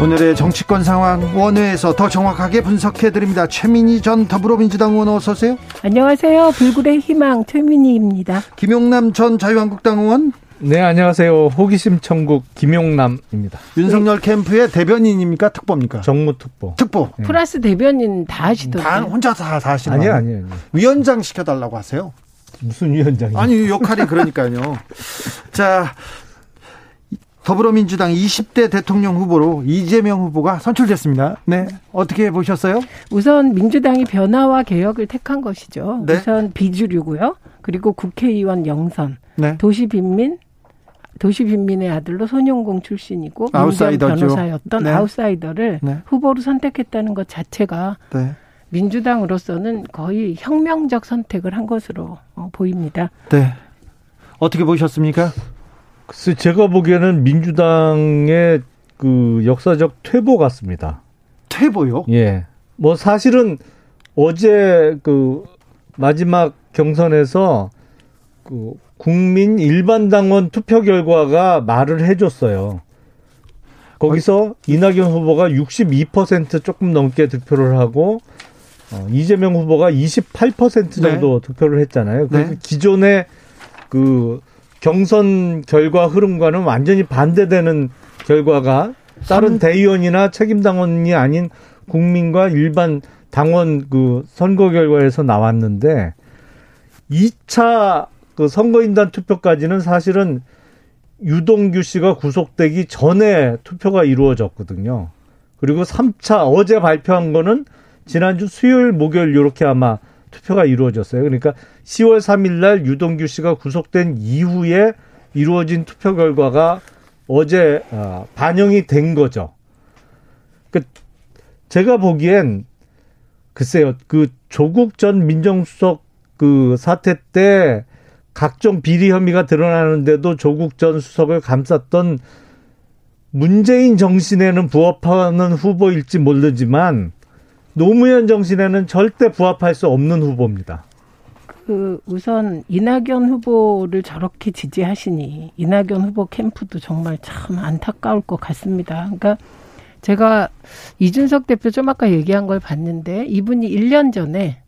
오늘의 정치권 상황 원회에서 더 정확하게 분석해 드립니다. 최민희 전 더불어민주당 의원 어서 오세요. 안녕하세요. 불굴의 희망 최민희입니다. 김용남 전 자유한국당 의원 네, 안녕하세요. 호기심 천국 김용남입니다. 윤석열 캠프의 대변인입니까? 특보입니까? 정무특보. 특보. 네. 플러스 대변인 다 하시던데. 다 혼자 다, 다 하시는 아니요, 아니요, 아니요. 위원장 시켜달라고 하세요. 무슨 위원장이? 아니, 역할이 그러니까요. 자, 더불어민주당 20대 대통령 후보로 이재명 후보가 선출됐습니다. 네. 어떻게 보셨어요? 우선 민주당이 변화와 개혁을 택한 것이죠. 네. 우선 비주류고요. 그리고 국회의원 영선, 네. 도시빈민, 도시빈민의 아들로 손용공 출신이고 아웃사이더죠. 변호사였던 네. 아웃사이더를 네. 후보로 선택했다는 것 자체가 네. 민주당으로서는 거의 혁명적 선택을 한 것으로 어, 보입니다. 네. 어떻게 보셨습니까? 글쎄, 제가 보기에는 민주당의 그 역사적 퇴보 같습니다. 퇴보요? 예. 뭐 사실은 어제 그 마지막 경선에서 그 국민 일반 당원 투표 결과가 말을 해줬어요. 거기서 이낙연 후보가 62% 조금 넘게 득표를 하고 어, 이재명 후보가 28% 정도 득표를 했잖아요. 그래서 네. 기존의 그 경선 결과 흐름과는 완전히 반대되는 결과가 다른 대의원이나 책임당원이 아닌 국민과 일반 당원 그 선거 결과에서 나왔는데 2차 그 선거인단 투표까지는 사실은 유동규 씨가 구속되기 전에 투표가 이루어졌거든요. 그리고 3차 어제 발표한 거는 지난주 수요일 목요일 요렇게 아마 투표가 이루어졌어요. 그러니까 10월 3일 날 유동규 씨가 구속된 이후에 이루어진 투표 결과가 어제 아, 반영이 된 거죠. 그 제가 보기엔 글쎄요. 그 조국 전 민정수석 그 사태 때 각종 비리 혐의가 드러나는데도 조국 전 수석을 감쌌던 문재인 정신에는 부합하는 후보일지 모르지만 노무현 정신에는 절대 부합할 수 없는 후보입니다. 그 우선 이낙연 후보를 저렇게 지지하시니 이낙연 후보 캠프도 정말 참 안타까울 것 같습니다. 그러니까 제가 이준석 대표 좀 아까 얘기한 걸 봤는데 이분이 1년 전에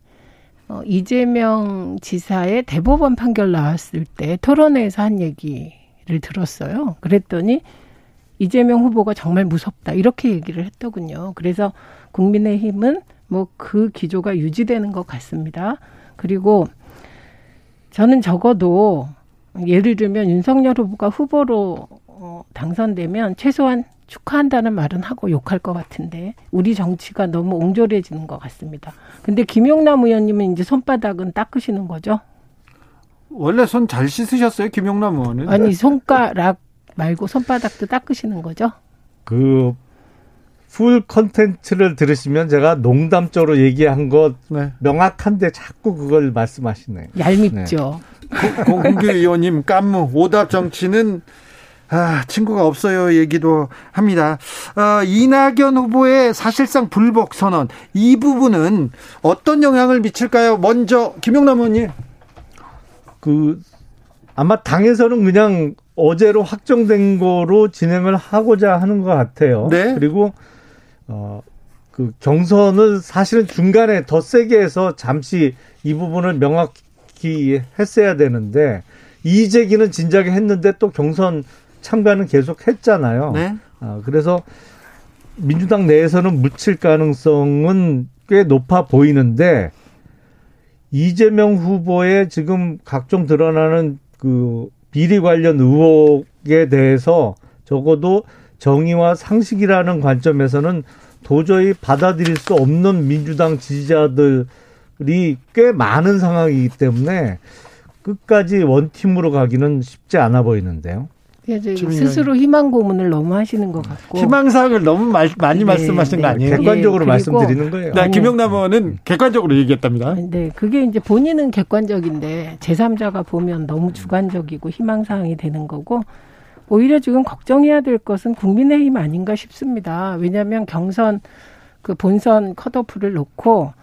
어, 이재명 지사의 대법원 판결 나왔을 때 토론회에서 한 얘기를 들었어요. 그랬더니 이재명 후보가 정말 무섭다 이렇게 얘기를 했더군요. 그래서 국민의힘은 뭐 그 기조가 유지되는 것 같습니다. 그리고 저는 적어도 예를 들면 윤석열 후보가 후보로 어, 당선되면 최소한 축하한다는 말은 하고 욕할 것 같은데 우리 정치가 너무 옹졸해지는 것 같습니다. 근데 김용남 의원님은 이제 손바닥은 닦으시는 거죠? 원래 손 잘 씻으셨어요, 김용남 의원은? 아니 손가락 말고 손바닥도 닦으시는 거죠? 그 풀 컨텐츠를 들으시면 제가 농담적으로 얘기한 것 네. 명확한데 자꾸 그걸 말씀하시네요. 얄밉죠. 공규 의원님 깐무 오답 정치는 아, 친구가 없어요 얘기도 합니다. 어, 이낙연 후보의 사실상 불복 선언 이 부분은 어떤 영향을 미칠까요? 먼저 김용남 의원님. 그 아마 당에서는 그냥 어제로 확정된 거로 진행을 하고자 하는 것 같아요. 네. 그리고 어 그 경선을 사실은 중간에 더 세게 해서 잠시 이 부분을 명확히 했어야 되는데 이재기는 진작에 했는데 또 경선 참가는 계속 했잖아요. 네. 아, 그래서 민주당 내에서는 묻힐 가능성은 꽤 높아 보이는데 이재명 후보의 지금 각종 드러나는 그 비리 관련 의혹에 대해서 적어도 정의와 상식이라는 관점에서는 도저히 받아들일 수 없는 민주당 지지자들이 꽤 많은 상황이기 때문에 끝까지 원팀으로 가기는 쉽지 않아 보이는데요. 스스로 희망 고문을 너무 하시는 것 같고 희망사항을 너무 말- 많이 네, 말씀하신 거 네. 아니에요? 객관적으로 예, 그리고- 말씀드리는 거예요. 네, 김영남 의원은 객관적으로 얘기했답니다. 네, 그게 이제 본인은 객관적인데 제3자가 보면 너무 주관적이고 희망사항이 되는 거고 오히려 지금 걱정해야 될 것은 국민의힘 아닌가 싶습니다. 왜냐하면 경선 그 본선 컷오프를 놓고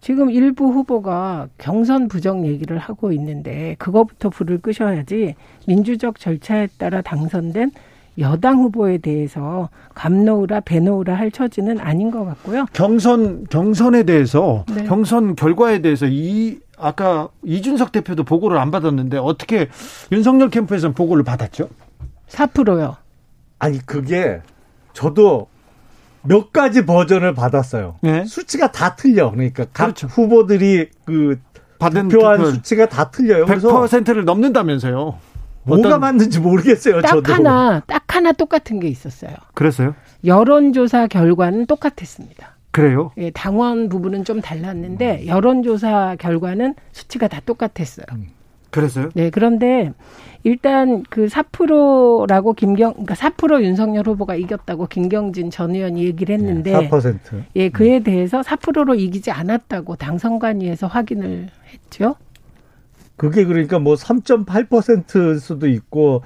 지금 일부 후보가 경선 부정 얘기를 하고 있는데 그거부터 불을 끄셔야지 민주적 절차에 따라 당선된 여당 후보에 대해서 감노우라 배노우라 할 처지는 아닌 것 같고요. 경선 경선에 대해서 네. 경선 결과에 대해서 이 아까 이준석 대표도 보고를 안 받았는데 어떻게 윤석열 캠프에서는 보고를 받았죠? 4%요. 아니 그게 저도 몇 가지 버전을 받았어요. 네. 수치가 다 틀려. 그러니까 각 그렇죠. 후보들이 그 받은 투표한 투표 수치가 다 틀려요. 그래서 100%를 넘는다면서요. 뭐가 맞는지 모르겠어요. 딱 저도. 하나, 딱 하나 똑같은 게 있었어요. 그랬어요? 여론조사 결과는 똑같았습니다. 그래요? 예, 당원 부분은 좀 달랐는데 여론조사 결과는 수치가 다 똑같았어요. 그랬어요? 네, 그런데 일단 그 4%라고 김경, 그러니까 4% 윤석열 후보가 이겼다고 김경진 전 의원이 얘기를 했는데, 4%. 예, 그에 대해서 4%로 이기지 않았다고 당선관위에서 확인을 했죠. 그게 그러니까 뭐 3.8%일 수도 있고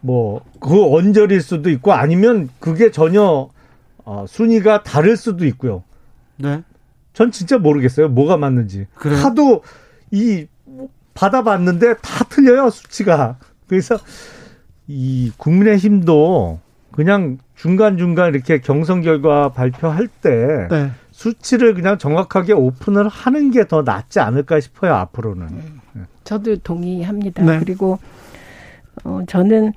뭐 그 언저리일 수도 있고 아니면 그게 전혀 어, 순위가 다를 수도 있고요. 네. 전 진짜 모르겠어요. 뭐가 맞는지. 그래요? 하도 이 받아봤는데 다 틀려요 수치가. 그래서 이 국민의힘도 그냥 중간 중간 이렇게 경선 결과 발표할 때 네. 수치를 그냥 정확하게 오픈을 하는 게 더 낫지 않을까 싶어요 앞으로는. 저도 동의합니다. 네. 그리고 어 저는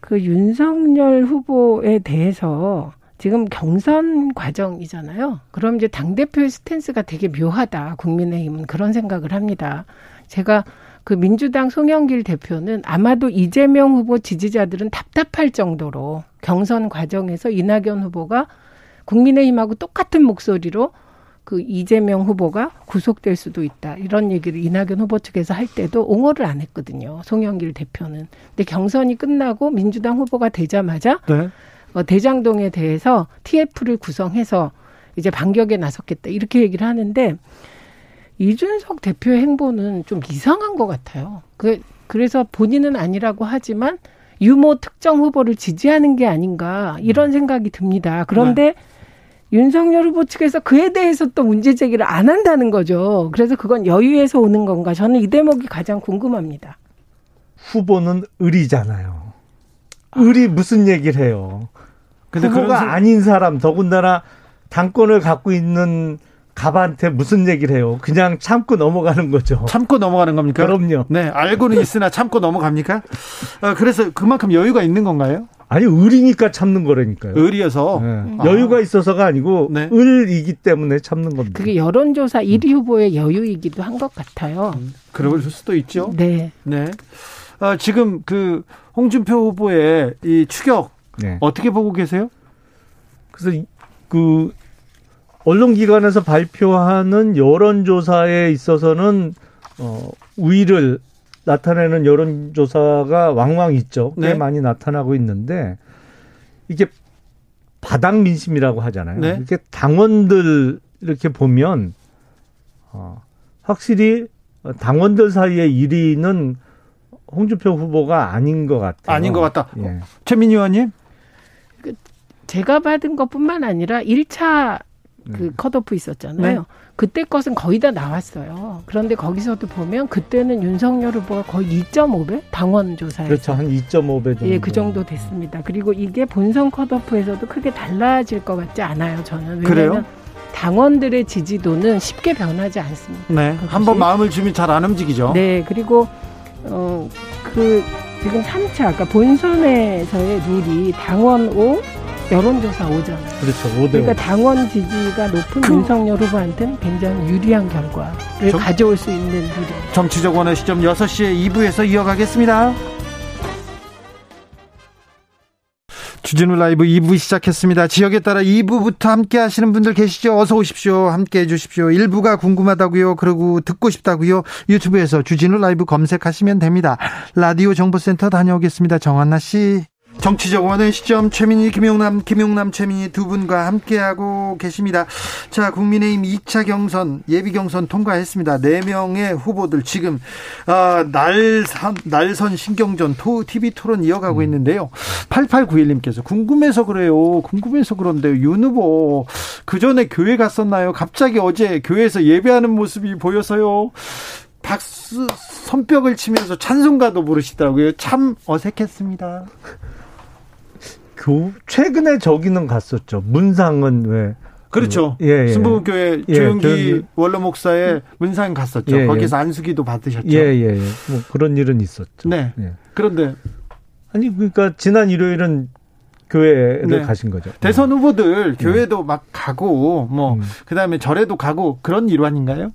그 윤석열 후보에 대해서 지금 경선 과정이잖아요. 그럼 이제 당 대표의 스탠스가 되게 묘하다. 국민의힘은 그런 생각을 합니다. 제가 그 민주당 송영길 대표는 아마도 이재명 후보 지지자들은 답답할 정도로 경선 과정에서 이낙연 후보가 국민의힘하고 똑같은 목소리로 그 이재명 후보가 구속될 수도 있다. 이런 얘기를 이낙연 후보 측에서 할 때도 옹호를 안 했거든요. 송영길 대표는. 근데 경선이 끝나고 민주당 후보가 되자마자 네. 어, 대장동에 대해서 TF를 구성해서 이제 반격에 나섰겠다. 이렇게 얘기를 하는데 이준석 대표의 행보는 좀 이상한 것 같아요. 그, 그래서 본인은 아니라고 하지만 유모 특정 후보를 지지하는 게 아닌가 이런 생각이 듭니다. 그런데 윤석열 후보 측에서 그에 대해서 또 문제 제기를 안 한다는 거죠. 그래서 그건 여유에서 오는 건가? 저는 이 대목이 가장 궁금합니다. 후보는 을이잖아요. 을이 무슨 얘기를 해요? 근데 후보가 생- 아닌 사람 더군다나 당권을 갖고 있는 갑한테 무슨 얘기를 해요? 그냥 참고 넘어가는 거죠. 참고 넘어가는 겁니까? 그럼요. 네, 알고는 있으나 참고 넘어갑니까? 아, 그래서 그만큼 여유가 있는 건가요? 아니 을이니까 참는 거라니까요. 의리여서. 네. 아. 여유가 있어서가 아니고 네. 을이기 때문에 참는 겁니다. 그게 여론조사 1위 후보의 여유이기도 한 것 같아요. 그럴 수도 있죠. 네. 네. 아, 지금 그 홍준표 후보의 이 추격 네. 어떻게 보고 계세요? 그래서 이- 그 언론기관에서 발표하는 여론조사에 있어서는 어, 우위를 나타내는 여론조사가 왕왕 있죠. 꽤 네. 많이 나타나고 있는데 이게 바닥 민심이라고 하잖아요. 네. 이렇게 당원들 이렇게 보면 어, 확실히 당원들 사이의 1위는 홍준표 후보가 아닌 것 같아요. 아닌 것 같다. 예. 최민희 의원님? 제가 받은 것뿐만 아니라 1차 그 컷오프 있었잖아요. 네. 그때 것은 거의 다 나왔어요. 그런데 거기서도 보면 그때는 윤석열 후보가 거의 2.5배 당원 조사에서 그렇죠. 한 2.5배 정도. 예, 그 정도 됐습니다. 그리고 이게 본선 컷오프에서도 크게 달라질 것 같지 않아요, 저는. 그래요? 왜냐하면 당원들의 지지도는 쉽게 변하지 않습니다. 네. 그것이- 한번 마음을 주면 잘 안 움직이죠. 네, 그리고 어그 지금 3차 그러니까 본선에서의 룰이 당원 5, 여론조사 5잖아요. 그렇죠. 5대 그러니까 당원 지지가 높은 그- 윤석열 후보한테는 굉장히 유리한 결과를 정- 가져올 수 있는 룰이에요. 정치적 원의 시점 6시에 2부에서 이어가겠습니다. 주진우 라이브 2부 시작했습니다. 지역에 따라 2부부터 함께 하시는 분들 계시죠? 어서 오십시오. 함께 해 주십시오. 1부가 궁금하다고요. 그리고 듣고 싶다고요. 유튜브에서 주진우 라이브 검색하시면 됩니다. 라디오 정보센터 다녀오겠습니다. 정한나 씨. 정치적 원의 시점 최민희 김용남 김용남 최민희 두 분과 함께하고 계십니다. 자 국민의힘 2차 경선 예비 경선 통과했습니다. 4 명의 후보들 지금 아, 날선 날선 신경전 토, TV 토론 이어가고 있는데요. 8891님께서 궁금해서 그래요. 궁금해서 그런데요. 윤 후보 그 전에 교회 갔었나요? 갑자기 어제 교회에서 예배하는 모습이 보여서요. 박수 손뼉을 치면서 찬송가도 부르시더라고요. 참 어색했습니다. 교 최근에 저기는 갔었죠. 문상은 왜 그렇죠. 그, 예, 예. 순부교회 예, 조영기. 원로 목사의 문상 갔었죠. 예, 예. 거기서 안수기도 받으셨죠. 예, 예, 예. 뭐 그런 일은 있었죠. 네. 예. 그런데 아니 그러니까 지난 일요일은 교회를 네. 가신 거죠. 대선 후보들 교회도 막 가고 뭐 음. 그다음에 절에도 가고 그런 일환인가요?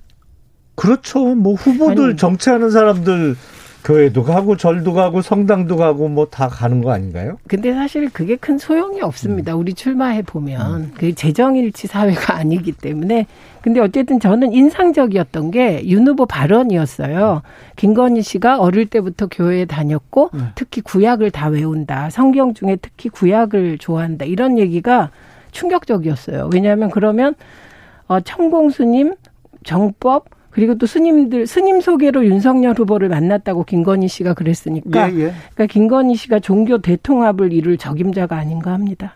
그렇죠. 뭐 후보들 아니. 정치하는 사람들 교회도 가고 절도 가고 성당도 가고 뭐 다 가는 거 아닌가요? 근데 사실 그게 큰 소용이 없습니다. 우리 출마해 보면 그 재정일치 사회가 아니기 때문에. 근데 어쨌든 저는 인상적이었던 게 윤 후보 발언이었어요. 김건희 씨가 어릴 때부터 교회에 다녔고 네. 특히 구약을 다 외운다. 성경 중에 특히 구약을 좋아한다. 이런 얘기가 충격적이었어요. 왜냐하면 그러면 어, 청공스님, 정법 그리고 또 스님들 스님 소개로 윤석열 후보를 만났다고 김건희 씨가 그랬으니까 예, 예. 그러니까 김건희 씨가 종교 대통합을 이룰 적임자가 아닌가 합니다.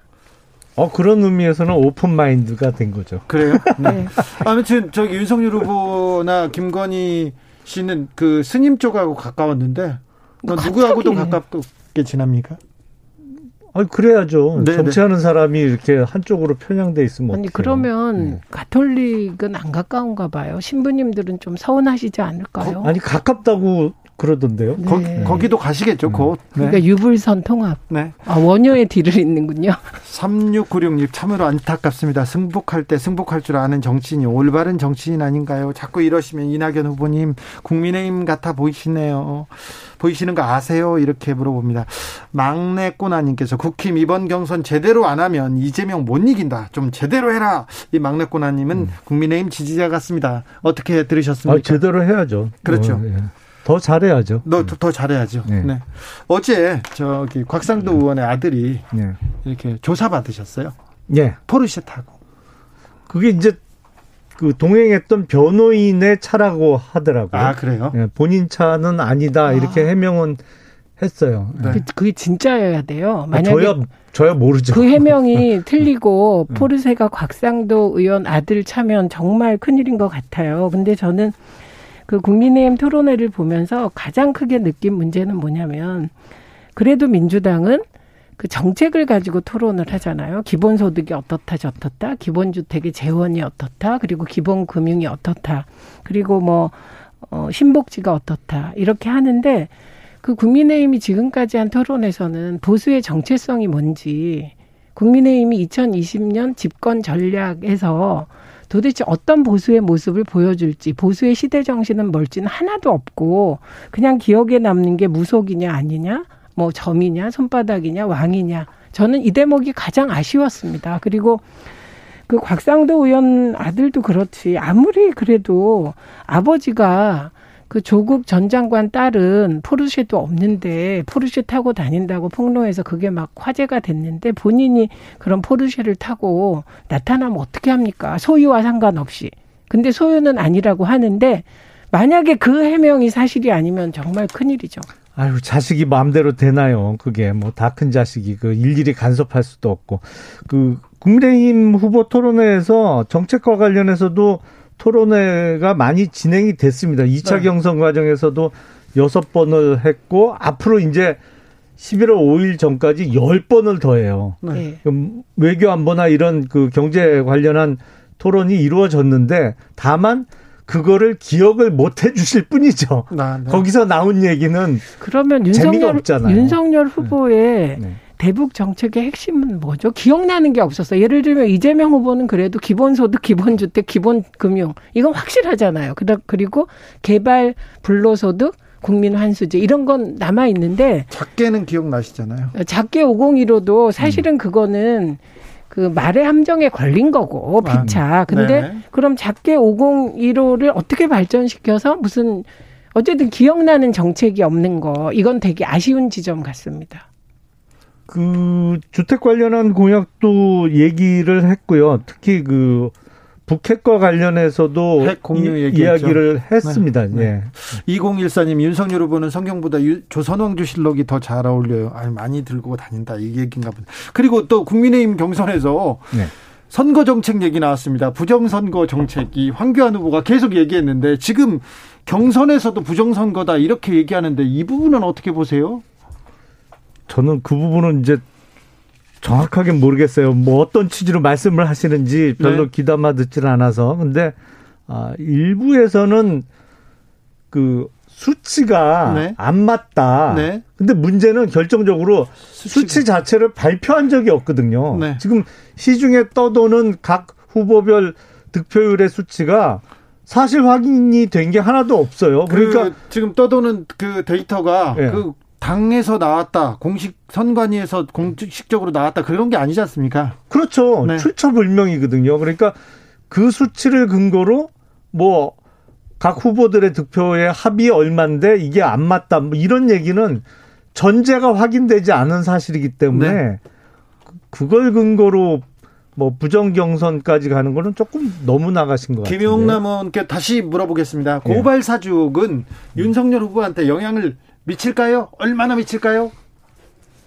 어 그런 의미에서는 오픈 마인드가 된 거죠. 그래요? 네. 네. 아무튼 저기 윤석열 후보나 김건희 씨는 그 스님 쪽하고 가까웠는데 뭐 갑자기. 누구하고도 가깝게 지납니까? 아 그래야죠. 네, 정치하는 사람이 이렇게 한쪽으로 편향돼 있으면 아니 어떡해요. 그러면 네. 가톨릭은 안 가까운가 봐요. 신부님들은 좀 서운하시지 않을까요? 아니 가깝다고 그러던데요. 네. 거, 거기도 가시겠죠, 곧. 네. 그러니까 유불선 통합. 네. 아, 원효의 뒤를 잇는군요. 3696님 참으로 안타깝습니다. 승복할 때 승복할 줄 아는 정치인이 올바른 정치인 아닌가요? 자꾸 이러시면 이낙연 후보님 국민의힘 같아 보이시네요. 보이시는 거 아세요? 이렇게 물어봅니다. 막내 꼬나님께서 국힘 이번 경선 제대로 안 하면 이재명 못 이긴다. 좀 제대로 해라. 이 막내 꼬나님은 국민의힘 지지자 같습니다. 어떻게 아, 들으셨습니까? 제대로 해야죠. 그렇죠. 어, 예. 더 잘해야죠. 너더 잘해야죠. 네. 네. 어제 저기 곽상도 의원의 아들이 예. 이렇게 조사 받으셨어요. 예. 포르쉐 타고. 그게 이제 그 동행했던 변호인의 차라고 하더라고요. 아 그래요? 예, 본인 차는 아니다 이렇게 아. 해명은 했어요. 네. 그, 그게 진짜여야 돼요. 아, 만약에 저야 저야 모르죠. 그 해명이 틀리고 음. 포르쉐가 곽상도 의원 아들 차면 정말 큰일인 것 같아요. 근데 저는 그 국민의힘 토론회를 보면서 가장 크게 느낀 문제는 뭐냐면 그래도 민주당은 그 정책을 가지고 토론을 하잖아요. 기본소득이 어떻다 저떻다, 기본주택의 재원이 어떻다, 그리고 기본금융이 어떻다, 그리고 뭐 어, 신복지가 어떻다. 이렇게 하는데 그 국민의힘이 지금까지 한 토론에서는 보수의 정체성이 뭔지 국민의힘이 2020년 집권 전략에서 도대체 어떤 보수의 모습을 보여줄지 보수의 시대 정신은 뭘지는 하나도 없고 그냥 기억에 남는 게 무속이냐 아니냐 뭐 점이냐 손바닥이냐 왕이냐 저는 이 대목이 가장 아쉬웠습니다. 그리고 그 곽상도 의원 아들도 그렇지 아무리 그래도 아버지가 그 조국 전 장관 딸은 포르쉐도 없는데 포르쉐 타고 다닌다고 폭로해서 그게 막 화제가 됐는데 본인이 그런 포르쉐를 타고 나타나면 어떻게 합니까? 소유와 상관없이. 근데 소유는 아니라고 하는데 만약에 그 해명이 사실이 아니면 정말 큰일이죠. 아유 자식이 마음대로 되나요? 그게 뭐 다 큰 자식이 그 일일이 간섭할 수도 없고 그 국민의힘 후보 토론회에서 정책과 관련해서도 토론회가 많이 진행이 됐습니다. 2차 네. 경선 과정에서도 여섯 번을 했고 앞으로 이제 11월 5일 전까지 10번을 더 해요. 네. 네. 외교 안보나 이런 그 경제 관련한 토론이 이루어졌는데 다만 그거를 기억을 못 해주실 뿐이죠. 나, 네. 거기서 나온 얘기는 그러면 재미가 윤석열 없잖아요. 윤석열 후보의 네. 대북 정책의 핵심은 뭐죠? 기억나는 게 없었어요. 예를 들면 이재명 후보는 그래도 기본소득, 기본주택, 기본금융 이건 확실하잖아요. 그리고 개발, 불로소득, 국민 환수제 이런 건 남아 있는데 작게는 기억나시잖아요. 작게 501호도 사실은 음. 그거는 그 말의 함정에 걸린 거고 피차. 아, 근데 네 그럼 작게 501호를 어떻게 발전시켜서 무슨 어쨌든 기억나는 정책이 없는 거 이건 되게 아쉬운 지점 같습니다. 그 주택 관련한 공약도 얘기를 했고요. 특히 그 북핵과 관련해서도 이, 야기를 했습니다. 네. 네. 예. 2014님 윤석열 후보는 성경보다 조선왕조 실록이 더 잘 어울려요. 아니 많이 들고 다닌다 이 얘기인가 보다. 그리고 또 국민의힘 경선에서 네. 선거 정책 얘기 나왔습니다. 부정선거 정책이 황교안 후보가 계속 얘기했는데 지금 경선에서도 부정선거다 이렇게 얘기하는데 이 부분은 어떻게 보세요? 저는 그 부분은 이제 정확하게 모르겠어요. 뭐 어떤 취지로 말씀을 하시는지 별로 네. 귀담아 듣지는 않아서. 근데 아 일부에서는 그 수치가 네. 안 맞다. 네. 근데 문제는 결정적으로 수치가. 수치 자체를 발표한 적이 없거든요. 네. 지금 시중에 떠도는 각 후보별 득표율의 수치가 사실 확인이 된 게 하나도 없어요. 그 그러니까 그 지금 떠도는 그 데이터가 네. 그 당에서 나왔다, 공식 선관위에서 공식적으로 나왔다 그런 게 아니지 않습니까? 그렇죠. 네. 출처불명이거든요. 그러니까 그 수치를 근거로 뭐 각 후보들의 득표의 합이 얼만데 이게 안 맞다 뭐 이런 얘기는 전제가 확인되지 않은 사실이기 때문에 네. 그걸 근거로 뭐 부정 경선까지 가는 거는 조금 너무 나가신 것 같아요. 김용남 의원께 다시 물어보겠습니다. 고발 사주옥은 예. 윤석열 후보한테 영향을 미칠까요? 얼마나 미칠까요?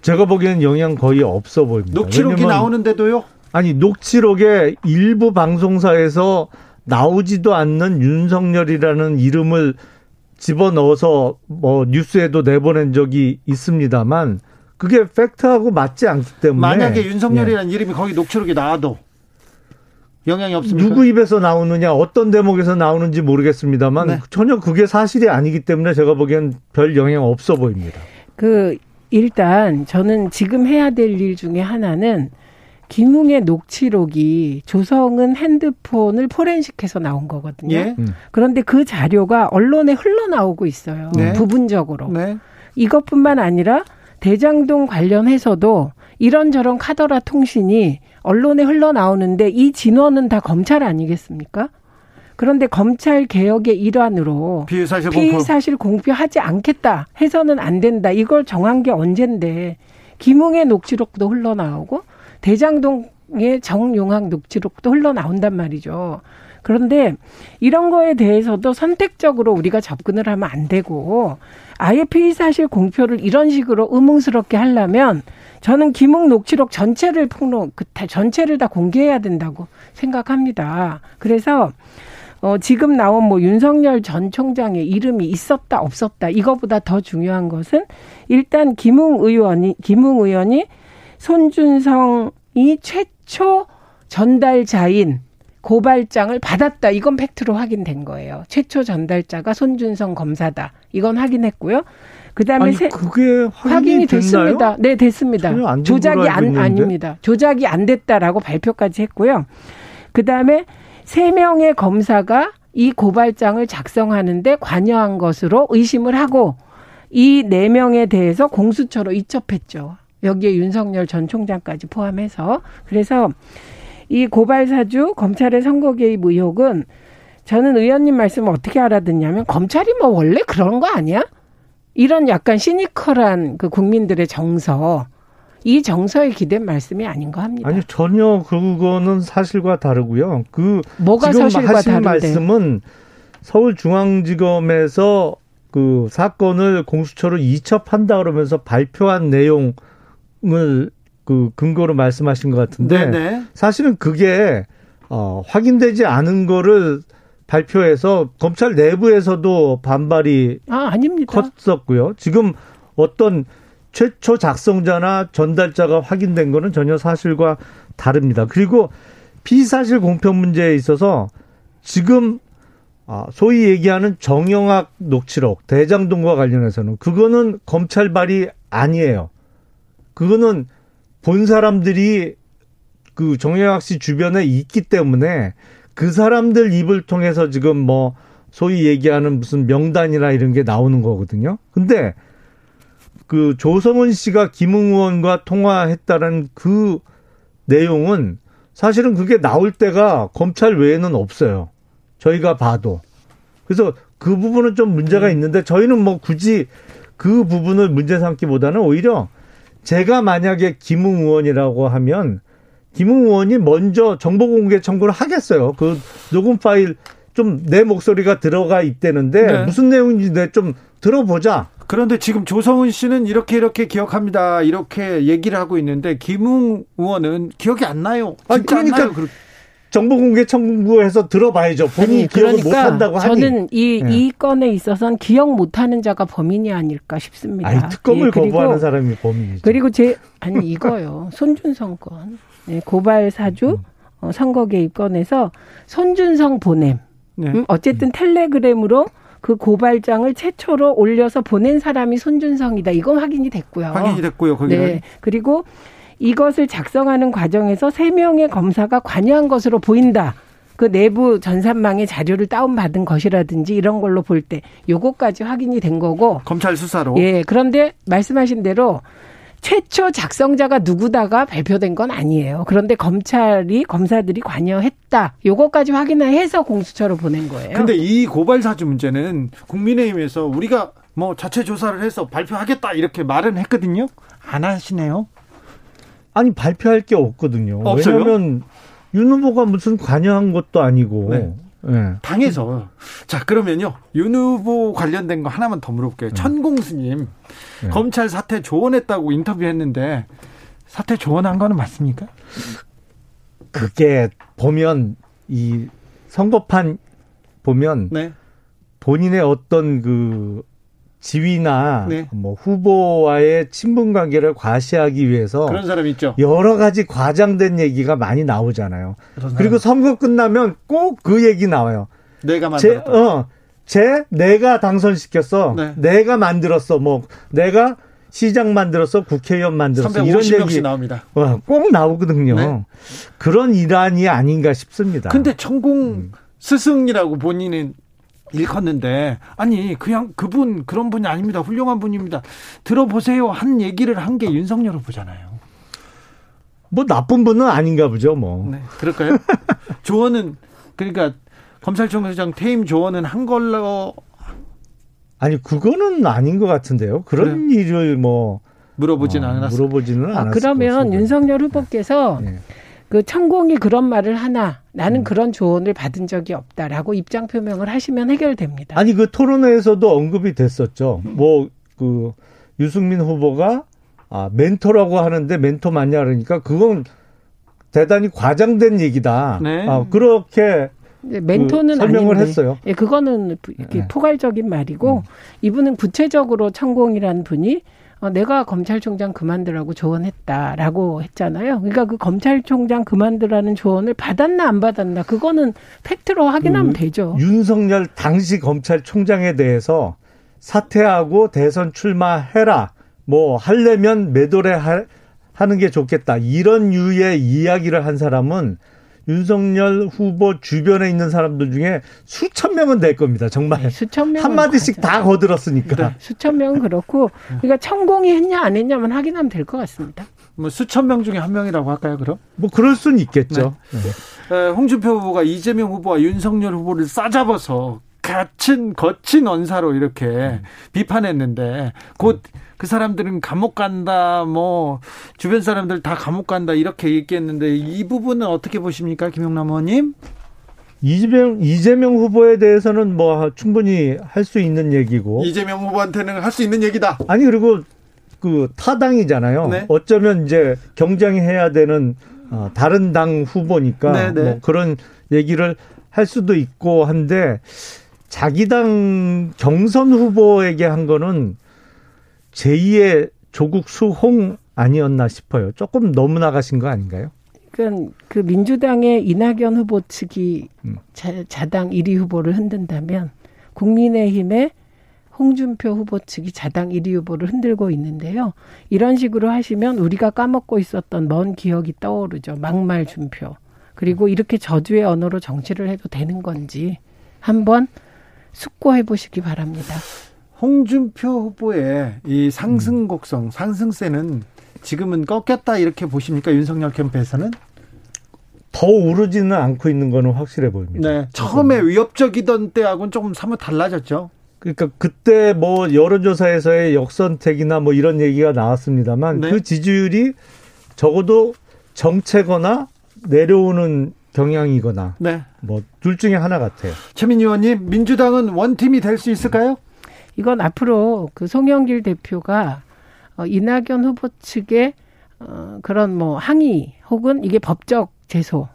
제가 보기에는 영향 거의 없어 보입니다. 녹취록이 나오는데도요? 아니 녹취록에 일부 방송사에서 나오지도 않는 윤석열이라는 이름을 집어넣어서 뭐 뉴스에도 내보낸 적이 있습니다만 그게 팩트하고 맞지 않기 때문에 만약에 윤석열이라는 네. 이름이 거기 녹취록에 나와도 영향이 없습니까? 누구 입에서 나오느냐, 어떤 대목에서 나오는지 모르겠습니다만 네. 전혀 그게 사실이 아니기 때문에 제가 보기엔 별 영향 없어 보입니다. 그 일단 저는 지금 해야 될 일 중에 하나는 김웅의 녹취록이 조성은 핸드폰을 포렌식해서 나온 거거든요. 예? 음. 그런데 그 자료가 언론에 흘러나오고 있어요. 네. 부분적으로. 네. 이것뿐만 아니라 대장동 관련해서도 이런저런 카더라 통신이 언론에 흘러나오는데 이 진원은 다 검찰 아니겠습니까? 그런데 검찰 개혁의 일환으로 피의사실, 피의사실 공표. 하지 않겠다 해서는 안 된다. 이걸 정한 게 언젠데 김웅의 녹취록도 흘러나오고 대장동 의 정용학 녹취록도 흘러나온단 말이죠. 그런데 이런 거에 대해서도 선택적으로 우리가 접근을 하면 안 되고 아예 피의 사실 공표를 이런 식으로 의문스럽게 하려면 저는 김웅 녹취록 전체를 폭로, 그 전체를 다 공개해야 된다고 생각합니다. 그래서 어, 지금 나온 뭐 윤석열 전 총장의 이름이 있었다 없었다 이거보다 더 중요한 것은 일단 김웅 의원이 김웅 의원이 손준성 이 최초 전달자인 고발장을 받았다. 이건 팩트로 확인된 거예요. 최초 전달자가 손준성 검사다. 이건 확인했고요. 그다음에 아니, 그게 확인이, 됐습니다. 네, 됐습니다. 조작이 안 아닙니다. 조작이 안 됐다라고 발표까지 했고요. 그다음에 세 명의 검사가 이 고발장을 작성하는데 관여한 것으로 의심을 하고 이 네 명에 대해서 공수처로 이첩했죠. 여기에 윤석열 전 총장까지 포함해서 그래서 이 고발 사주 검찰의 선거 개입 의혹은 저는 의원님 말씀을 어떻게 알아듣냐면 검찰이 뭐 원래 그런 거 아니야? 이런 약간 시니컬한 그 국민들의 정서 이 정서에 기댄 말씀이 아닌가 합니다. 아니 전혀 그거는 사실과 다르고요. 그 뭐가 지금 사실과 하신 다른데. 말씀은 서울중앙지검에서 그 사건을 공수처로 이첩한다 그러면서 발표한 내용 을 그 근거로 말씀하신 것 같은데 네네. 사실은 그게 어 확인되지 않은 거를 발표해서 검찰 내부에서도 반발이 아, 아닙니다. 컸었고요. 지금 어떤 최초 작성자나 전달자가 확인된 거는 전혀 사실과 다릅니다. 그리고 피사실 공표 문제에 있어서 지금 아, 소위 얘기하는 정영학 녹취록 대장동과 관련해서는 그거는 검찰 발이 아니에요. 그거는 본 사람들이 그 정영학 씨 주변에 있기 때문에 그 사람들 입을 통해서 지금 뭐 소위 얘기하는 무슨 명단이나 이런 게 나오는 거거든요. 근데 그 조성은 씨가 김웅 의원과 통화했다는 그 내용은 사실은 그게 나올 때가 검찰 외에는 없어요. 저희가 봐도. 그래서 그 부분은 좀 문제가 음. 있는데 저희는 뭐 굳이 그 부분을 문제 삼기보다는 오히려 제가 만약에 김웅 의원이라고 하면 김웅 의원이 먼저 정보 공개 청구를 하겠어요. 그 녹음 파일 좀 내 목소리가 들어가 있다는데 네. 무슨 내용인지 내 좀 들어보자. 그런데 지금 조성은 씨는 이렇게 이렇게 기억합니다. 이렇게 얘기를 하고 있는데 김웅 의원은 기억이 안 나요. 아니, 진짜 안 그러니까 나요. 그- 정보 공개 청구해서 들어봐야죠. 본인이 아니, 기억을 못 그러니까 한다고 하니. 저는 이, 예. 이 건에 있어서는 기억 못 하는 자가 범인이 아닐까 싶습니다. 아니, 특검을 예, 그리고- 거부하는 사람이 범인이죠. 그리고 제 아니 이거요. 손준성 건 예, 고발 사주 음. 어, 선거 개입 건에서 손준성 보냄. 네. 음, 어쨌든 텔레그램으로 그 고발장을 최초로 올려서 보낸 사람이 손준성이다. 이건 확인이 됐고요. 확인이 됐고요. 거기는 네. 그리고 이것을 작성하는 과정에서 세 명의 검사가 관여한 것으로 보인다. 그 내부 전산망의 자료를 다운받은 것이라든지 이런 걸로 볼 때 요거까지 확인이 된 거고 검찰 수사로 예, 그런데 말씀하신 대로 최초 작성자가 누구다가 발표된 건 아니에요. 그런데 검찰이 검사들이 관여했다. 요거까지 확인해서 공수처로 보낸 거예요. 근데 이 고발 사주 문제는 국민의힘에서 우리가 뭐 자체 조사를 해서 발표하겠다 이렇게 말은 했거든요. 안 하시네요. 아니 발표할 게 없거든요. 없어요? 왜냐하면 윤 후보가 무슨 관여한 것도 아니고. 네. 예. 당에서 자 그러면요 윤 후보 관련된 거 하나만 더 물어볼게요. 천공수님 네. 검찰 사퇴 조언했다고 인터뷰했는데 사퇴 조언한 거는 맞습니까? 그게 보면 이 선거판 보면 네. 본인의 어떤 그 지위나 네. 뭐 후보와의 친분 관계를 과시하기 위해서 그런 사람 있죠. 여러 가지 과장된 얘기가 많이 나오잖아요. 그리고. 선거 끝나면 꼭 그 얘기 나와요. 내가 제, 만들었다. 어, 제, 내가 당선시켰어. 네. 내가 만들었어. 뭐, 내가 시장 만들었어. 국회의원 만들었어. 이런 350명씩 얘기 나옵니다. 어, 꼭 나오거든요. 네. 그런 일환이 아닌가 싶습니다. 근데 천공 음. 스승이라고 본인은 일컫는데 아니 그냥 그분 그런 분이 아닙니다. 훌륭한 분입니다. 들어보세요 한 얘기를 한 게 윤석열 후보잖아요. 뭐 나쁜 분은 아닌가 보죠, 뭐. 네, 그럴까요? 조언은 그러니까 검찰총장 퇴임 조언은 한 걸로 아니, 그거는 아닌 것 같은데요. 그런 일을 뭐. 물어보진 어, 않았어요. 물어보지는 아, 않았을 그러면. 윤석열 후보께서 예. 그 천공이 그런 말을 하나 나는 음. 그런 조언을 받은 적이 없다라고 입장 표명을 하시면 해결됩니다. 아니 그 토론회에서도 언급이 됐었죠. 뭐 그 유승민 후보가 아 멘토라고 하는데 멘토 맞냐 그러니까 그건 대단히 과장된 얘기다. 네. 아 그렇게 이제 멘토는 그 설명을 아닌데, 했어요. 예, 그거는 부- 이렇게 네. 포괄적인 말이고 음. 이분은 구체적으로 천공이라는 분이 어, 내가 검찰총장 그만두라고 조언했다라고 했잖아요. 그러니까 그 검찰총장 그만두라는 조언을 받았나 안 받았나 그거는 팩트로 확인하면 그 되죠. 윤석열 당시 검찰총장에 대해서 사퇴하고 대선 출마해라. 뭐 하려면 매도래 하, 하는 게 좋겠다. 이런 유의 이야기를 한 사람은 윤석열 후보 주변에 있는 사람들 중에 수천 명은 될 겁니다. 정말 네, 수천 명 한 마디씩 다 거들었으니까. 수천 명은 그렇고 그러니까 천공이 했냐 안 했냐만 확인하면 될 것 같습니다. 뭐 수천 명 중에 한 명이라고 할까요, 그럼? 뭐 그럴 수는 있겠죠. 네. 에, 홍준표 후보가 이재명 후보와 윤석열 후보를 싸잡아서 거친 거친 언사로 이렇게 비판했는데 곧 그 사람들은 감옥 간다 뭐 주변 사람들 다 감옥 간다 이렇게 얘기했는데 이 부분은 어떻게 보십니까 김용남 의원님? 이재명 이재명 후보에 대해서는 뭐 충분히 할 수 있는 얘기고. 이재명 후보한테는 할 수 있는 얘기다. 아니 그리고 그 타당이잖아요. 네. 어쩌면 이제 경쟁해야 되는 어, 다른 당 후보니까 네, 네. 뭐 그런 얘기를 할 수도 있고 한데 자기 당 경선 후보에게 한 거는 제2의 조국 수홍 아니었나 싶어요. 조금 너무 나가신 거 아닌가요? 그러니까 그 민주당의 이낙연 후보 측이 음. 자, 자당 1위 후보를 흔든다면 국민의힘의 홍준표 후보 측이 자당 1위 후보를 흔들고 있는데요. 이런 식으로 하시면 우리가 까먹고 있었던 먼 기억이 떠오르죠. 막말 준표. 그리고 이렇게 저주의 언어로 정치를 해도 되는 건지 한번 숙고해 보시기 바랍니다. 홍준표 후보의 이 상승 곡성, 상승세는 지금은 꺾였다 이렇게 보십니까? 윤석열 캠프에서는? 더 오르지는 않고 있는 거는 확실해 보입니다. 네. 처음에 위협적이던 때하고는 조금 사뭇 달라졌죠. 그러니까 그때 뭐 여론조사에서의 역선택이나 뭐 이런 얘기가 나왔습니다만 네. 그 지지율이 적어도 정체거나 내려오는 경향이거나 네. 뭐 둘 중에 하나 같아요. 최민희 의원님, 민주당은 원팀이 될 수 있을까요? 이건 앞으로 그 송영길 대표가 어, 이낙연 후보 측의 어, 그런 뭐 항의 혹은 이게 법적 제소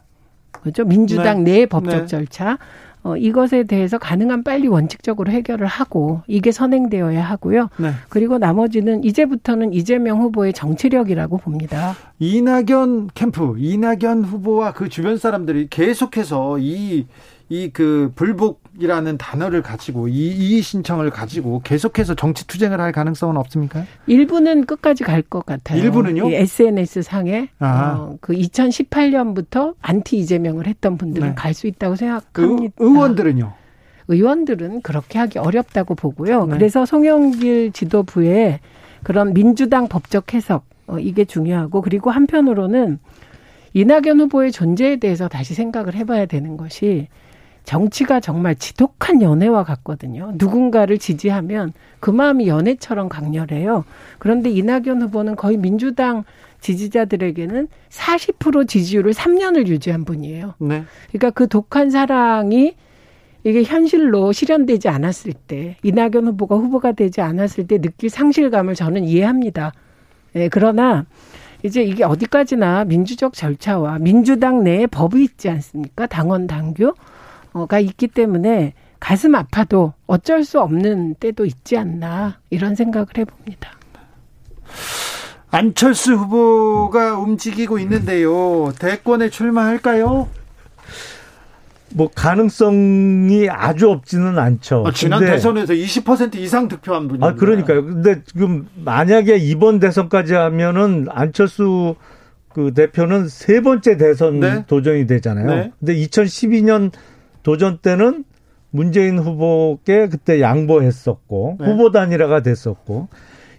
그죠 민주당 내 법적 네. 절차 어, 이것에 대해서 가능한 빨리 원칙적으로 해결을 하고 이게 선행되어야 하고요. 네. 그리고 나머지는 이제부터는 이재명 후보의 정치력이라고 봅니다. 이낙연 캠프, 이낙연 후보와 그 주변 사람들이 계속해서 이, 이 그 불복 이라는 단어를 가지고 이 이의 신청을 가지고 계속해서 정치 투쟁을 할 가능성은 없습니까? 일부는 끝까지 갈 것 같아요. 일부는요? 이 SNS 상에 아. 어, 그 2018년부터 안티 이재명을 했던 분들은 네. 갈수 있다고 의, 생각합니다. 의원들은요? 의원들은 그렇게 하기 어렵다고 보고요. 네. 그래서 송영길 지도부의 그런 민주당 법적 해석 어, 이게 중요하고 그리고 한편으로는 이낙연 후보의 존재에 대해서 다시 생각을 해봐야 되는 것이 정치가 정말 지독한 연애와 같거든요. 누군가를 지지하면 그 마음이 연애처럼 강렬해요. 그런데 이낙연 후보는 거의 민주당 지지자들에게는 40% 지지율을 3년을 유지한 분이에요. 네. 그러니까 그 독한 사랑이 이게 현실로 실현되지 않았을 때 이낙연 후보가 후보가 되지 않았을 때 느낄 상실감을 저는 이해합니다. 예, 그러나 이제 이게 어디까지나 민주적 절차와 민주당 내에 법이 있지 않습니까? 당원 당규 가 있기 때문에 가슴 아파도 어쩔 수 없는 때도 있지 않나 이런 생각을 해봅니다. 안철수 후보가 움직이고 있는데요. 대권에 출마할까요? 뭐 가능성이 아주 없지는 않죠. 아, 지난 근데- 대선에서 20% 이상 득표한 분입니다. 아, 그러니까요. 근데 지금 만약에 이번 대선까지 하면은 안철수 그 대표는 세 번째 대선 네. 도전이 되잖아요. 네. 근데 2012년 도전 때는 문재인 후보께 그때 양보했었고 네. 후보 단일화가 됐었고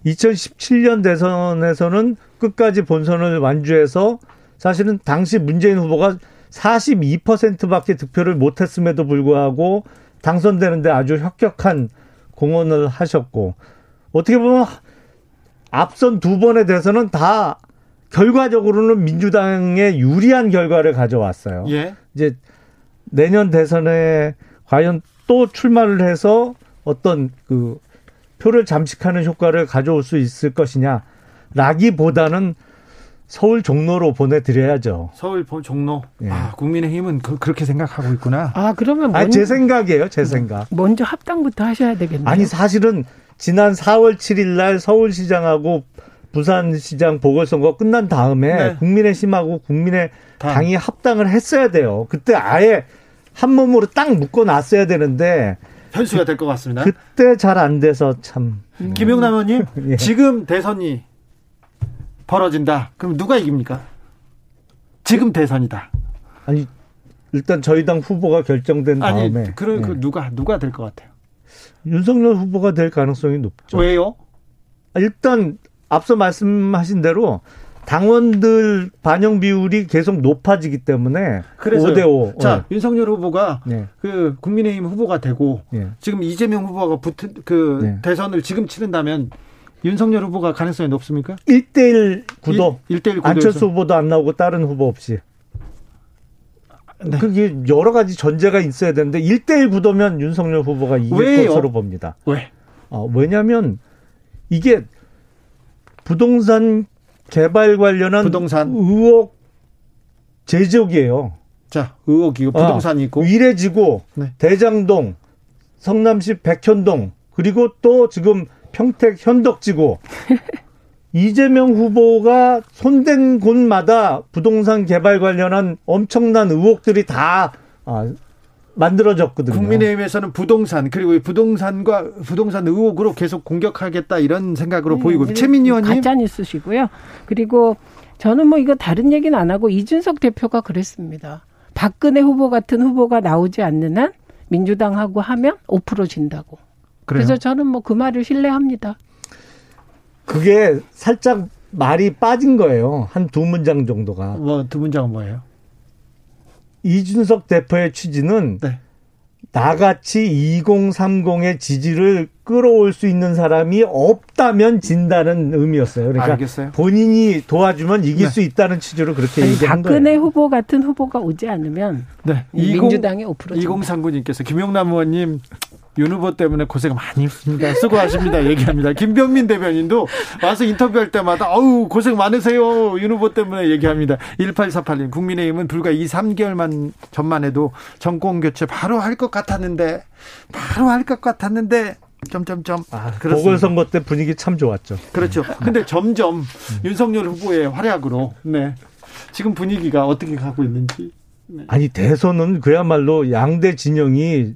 2017년 대선에서는 끝까지 본선을 완주해서 사실은 당시 문재인 후보가 42%밖에 득표를 못했음에도 불구하고 당선되는데 아주 혁혁한 공헌을 하셨고 어떻게 보면 앞선 두 번의 대선은 다 결과적으로는 민주당에 유리한 결과를 가져왔어요. 예. 이제 내년 대선에 과연 또 출마를 해서 어떤 그 표를 잠식하는 효과를 가져올 수 있을 것이냐 라기보다는 서울 종로로 보내드려야죠. 서울 본 종로. 예. 아, 국민의힘은 그, 그렇게 생각하고 있구나. 아 그러면 아니, 먼, 제 생각이에요, 제 생각. 먼저 합당부터 하셔야 되겠네요. 아니, 사실은 지난 4월 7일 날 서울시장하고 부산시장 보궐선거 끝난 다음에 네. 국민의힘하고 국민의 당. 당이 합당을 했어야 돼요. 그때 아예 한 몸으로 딱 묶어 놨어야 되는데 현수가 될 것 같습니다. 그때 잘 안 돼서 참. 김용남 의원님, 예. 지금 대선이 벌어진다. 그럼 누가 이깁니까? 지금 대선이다. 아니 일단 저희 당 후보가 결정된 아니, 다음에 그런 예. 그 누가 누가 될 것 같아요? 윤석열 후보가 될 가능성이 높죠. 왜요? 아, 일단 앞서 말씀하신 대로 당원들 반영 비율이 계속 높아지기 때문에 그래서 5대 5. 자, 윤석열 후보가 네. 그 국민의힘 후보가 되고 예. 지금 이재명 후보가 붙은 그 네. 대선을 지금 치른다면 윤석열 후보가 가능성이 높습니까? 1대1 구도. 1 대1 구도에서 안철수 후보도 안 나오고 다른 후보 없이. 네. 그게 여러 가지 전제가 있어야 되는데 1대1 구도면 윤석열 후보가 이길 왜요? 것으로 봅니다. 왜? 어, 왜냐하면 이게 부동산 개발 관련한 부동산. 의혹 제적이에요. 자, 의혹 이고 부동산이 있고 어, 위례지구, 네. 대장동, 성남시 백현동, 그리고 또 지금 평택 현덕지구. 이재명 후보가 손댄 곳마다 부동산 개발 관련한 엄청난 의혹들이 다 아, 만들어졌거든요. 국민의힘에서는 부동산 그리고 이 부동산과 부동산 의혹으로 계속 공격하겠다 이런 생각으로 보이고 네, 최민희 의원님 가짜 뉴스시고요. 그리고 저는 뭐 이거 다른 얘기는 안 하고 이준석 대표가 그랬습니다. 박근혜 후보 같은 후보가 나오지 않는 한 민주당하고 하면 5% 진다고. 그래요? 그래서 저는 뭐 그 말을 신뢰합니다. 그게 살짝 말이 빠진 거예요. 한 두 문장 정도가. 뭐 두 문장은 뭐예요? 이준석 대표의 취지는 네. 나같이 2030의 지지를 끌어올 수 있는 사람이 없다면 진다는 의미였어요. 그러니까 알겠어요. 본인이 도와주면 이길 네. 수 있다는 취지로 그렇게 얘기한 박근혜 거예요. 후보 같은 후보가 오지 않으면 네. 민주당의 5% 진다. 2039님께서 김용남 의원님 윤 후보 때문에 고생 많이 했습니다. 수고하십니다. 얘기합니다. 김병민 대변인도 와서 인터뷰할 때마다 어우 고생 많으세요. 윤 후보 때문에 얘기합니다. 1848님 국민의힘은 불과 2, 3개월만 전만 해도 정권 교체 바로 할 것 같았는데 바로 할 것 같았는데 점점점 아, 그렇습니다. 보궐선거 때 분위기 참 좋았죠. 그렇죠. 근데 점점 윤석열 후보의 활약으로 네. 지금 분위기가 어떻게 가고 있는지 아니 대선은 그야말로 양대 진영이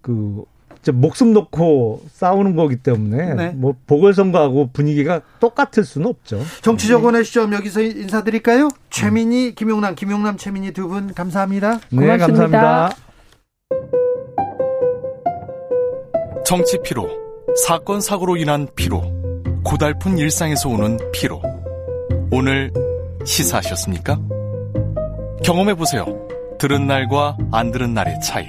그 목숨 놓고 싸우는 거기 때문에 네. 뭐 보궐선거하고 분위기가 똑같을 수는 없죠. 정치적원의 시점 여기서 인사드릴까요? 최민희, 김용남, 김용남, 최민희 두 분 감사합니다. 네, 고맙습니다. 감사합니다. 정치 피로, 사건 사고로 인한 피로, 고달픈 일상에서 오는 피로. 오늘 시사하셨습니까? 경험해 보세요. 들은 날과 안 들은 날의 차이.